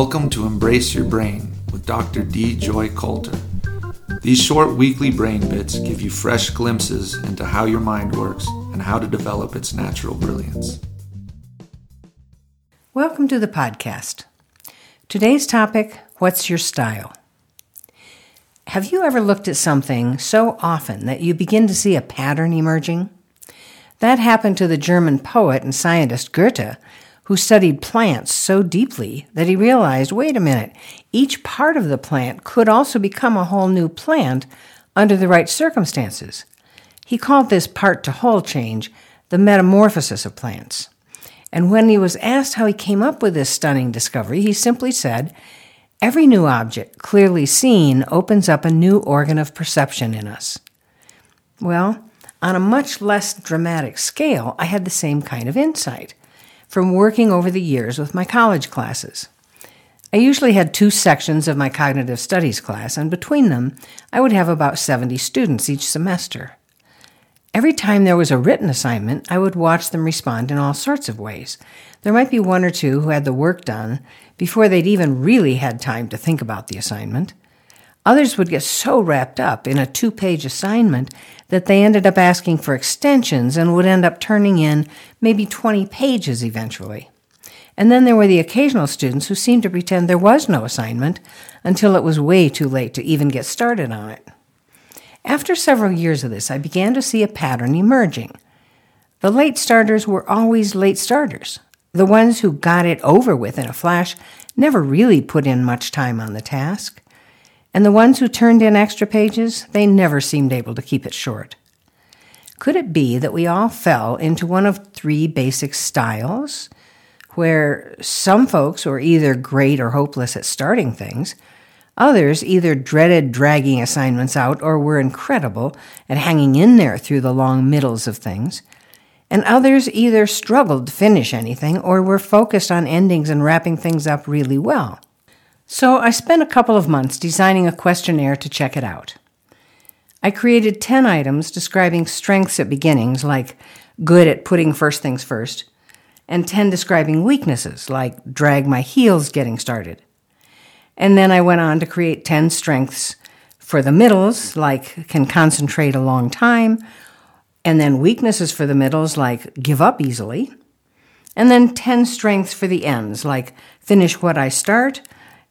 Welcome to Embrace Your Brain with Dr. D. Joy Coulter. These short weekly brain bits give you fresh glimpses into how your mind works and how to develop its natural brilliance. Welcome to the podcast. Today's topic What's your style? Have you ever looked at something so often that you begin to see a pattern emerging? That happened to the German poet and scientist Goethe, who studied plants so deeply that he realized wait a minute, each part of the plant could also become a whole new plant under the right circumstances. He called this part to whole change the metamorphosis of plants. And when he was asked how he came up with this stunning discovery, he simply said, Every new object clearly seen opens up a new organ of perception in us. Well, on a much less dramatic scale, I had the same kind of insight from working over the years with my college classes. I usually had two sections of my cognitive studies class, and between them, I would have about 70 students each semester. Every time there was a written assignment, I would watch them respond in all sorts of ways. There might be one or two who had the work done before they'd even really had time to think about the assignment. Others would get so wrapped up in a two page assignment that they ended up asking for extensions and would end up turning in maybe 20 pages eventually. And then there were the occasional students who seemed to pretend there was no assignment until it was way too late to even get started on it. After several years of this, I began to see a pattern emerging. The late starters were always late starters. The ones who got it over with in a flash never really put in much time on the task and the ones who turned in extra pages, they never seemed able to keep it short. Could it be that we all fell into one of three basic styles, where some folks were either great or hopeless at starting things, others either dreaded dragging assignments out or were incredible at hanging in there through the long middles of things, and others either struggled to finish anything or were focused on endings and wrapping things up really well? So I spent a couple of months designing a questionnaire to check it out. I created 10 items describing strengths at beginnings, like good at putting first things first, and 10 describing weaknesses, like drag my heels getting started. And then I went on to create 10 strengths for the middles, like can concentrate a long time, and then weaknesses for the middles, like give up easily, and then 10 strengths for the ends, like finish what I start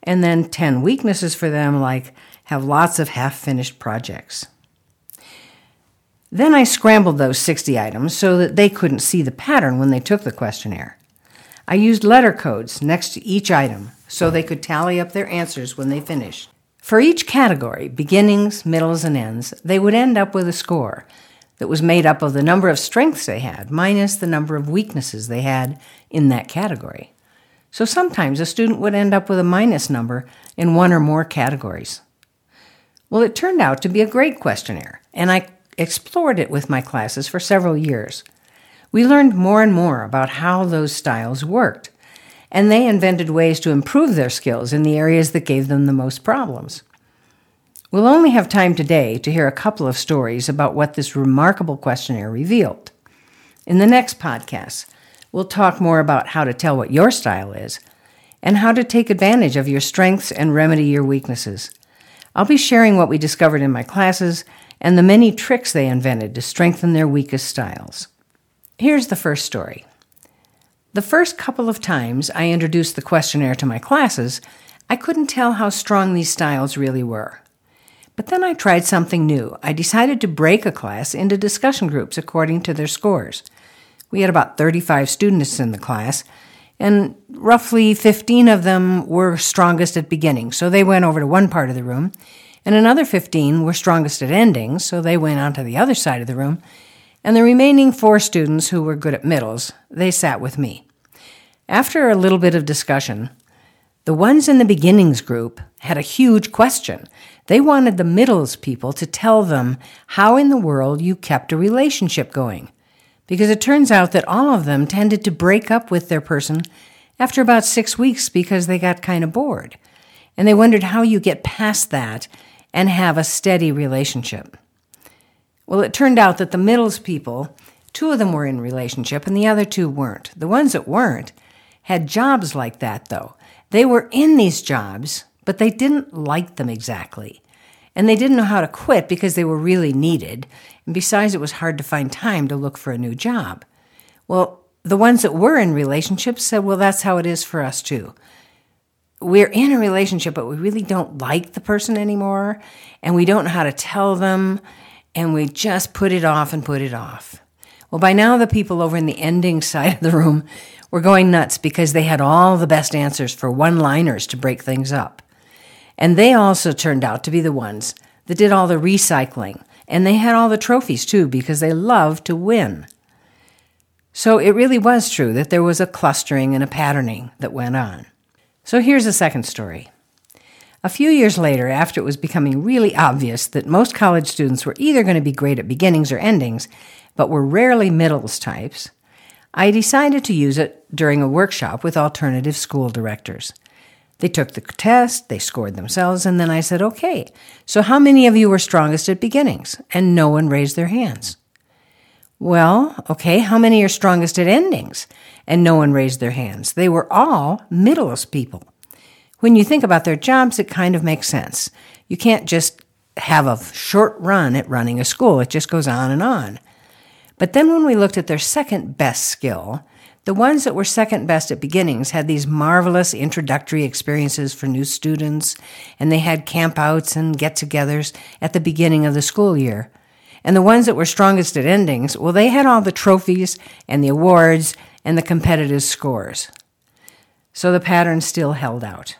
and then 10 weaknesses for them, like have lots of half finished projects. Then I scrambled those 60 items so that they couldn't see the pattern when they took the questionnaire. I used letter codes next to each item so they could tally up their answers when they finished. For each category, beginnings, middles, and ends, they would end up with a score that was made up of the number of strengths they had minus the number of weaknesses they had in that category. So sometimes a student would end up with a minus number in one or more categories. Well, it turned out to be a great questionnaire, and I explored it with my classes for several years. We learned more and more about how those styles worked, and they invented ways to improve their skills in the areas that gave them the most problems. We'll only have time today to hear a couple of stories about what this remarkable questionnaire revealed. In the next podcast, We'll talk more about how to tell what your style is and how to take advantage of your strengths and remedy your weaknesses. I'll be sharing what we discovered in my classes and the many tricks they invented to strengthen their weakest styles. Here's the first story. The first couple of times I introduced the questionnaire to my classes, I couldn't tell how strong these styles really were. But then I tried something new. I decided to break a class into discussion groups according to their scores. We had about 35 students in the class, and roughly 15 of them were strongest at beginning, so they went over to one part of the room, and another 15 were strongest at endings, so they went on to the other side of the room, and the remaining four students who were good at middles, they sat with me. After a little bit of discussion, the ones in the beginnings group had a huge question. They wanted the middles people to tell them how in the world you kept a relationship going because it turns out that all of them tended to break up with their person after about six weeks because they got kind of bored. And they wondered how you get past that and have a steady relationship. Well, it turned out that the middles people, two of them were in relationship and the other two weren't. The ones that weren't had jobs like that, though, They were in these jobs, but they didn't like them exactly. And they didn't know how to quit because they were really needed. And besides, it was hard to find time to look for a new job. Well, the ones that were in relationships said, well, that's how it is for us too. We're in a relationship, but we really don't like the person anymore, and we don't know how to tell them, and we just put it off and put it off. Well, by now, the people over in the ending side of the room were going nuts because they had all the best answers for one liners to break things up. And they also turned out to be the ones that did all the recycling. And they had all the trophies too because they loved to win. So it really was true that there was a clustering and a patterning that went on. So here's a second story. A few years later, after it was becoming really obvious that most college students were either going to be great at beginnings or endings, but were rarely middles types, I decided to use it during a workshop with alternative school directors. They took the test, they scored themselves, and then I said, okay, so how many of you were strongest at beginnings? And no one raised their hands. Well, okay, how many are strongest at endings? And no one raised their hands. They were all middles people. When you think about their jobs, it kind of makes sense. You can't just have a short run at running a school, it just goes on and on. But then when we looked at their second best skill, the ones that were second best at beginnings had these marvelous introductory experiences for new students, and they had campouts and get togethers at the beginning of the school year. And the ones that were strongest at endings, well, they had all the trophies and the awards and the competitive scores. So the pattern still held out.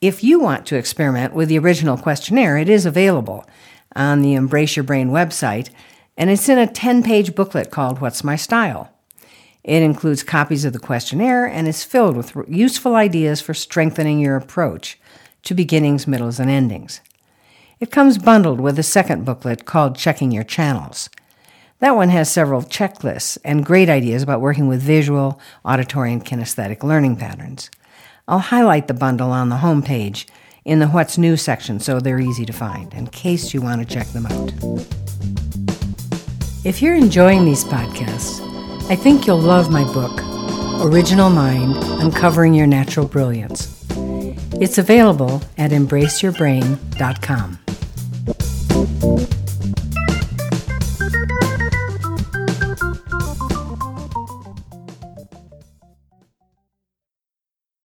If you want to experiment with the original questionnaire, it is available on the Embrace Your Brain website and it's in a 10 page booklet called What's My Style? It includes copies of the questionnaire and is filled with useful ideas for strengthening your approach to beginnings, middles, and endings. It comes bundled with a second booklet called Checking Your Channels. That one has several checklists and great ideas about working with visual, auditory, and kinesthetic learning patterns. I'll highlight the bundle on the home page in the What's New section so they're easy to find in case you want to check them out. If you're enjoying these podcasts, I think you'll love my book, Original Mind Uncovering Your Natural Brilliance. It's available at embraceyourbrain.com.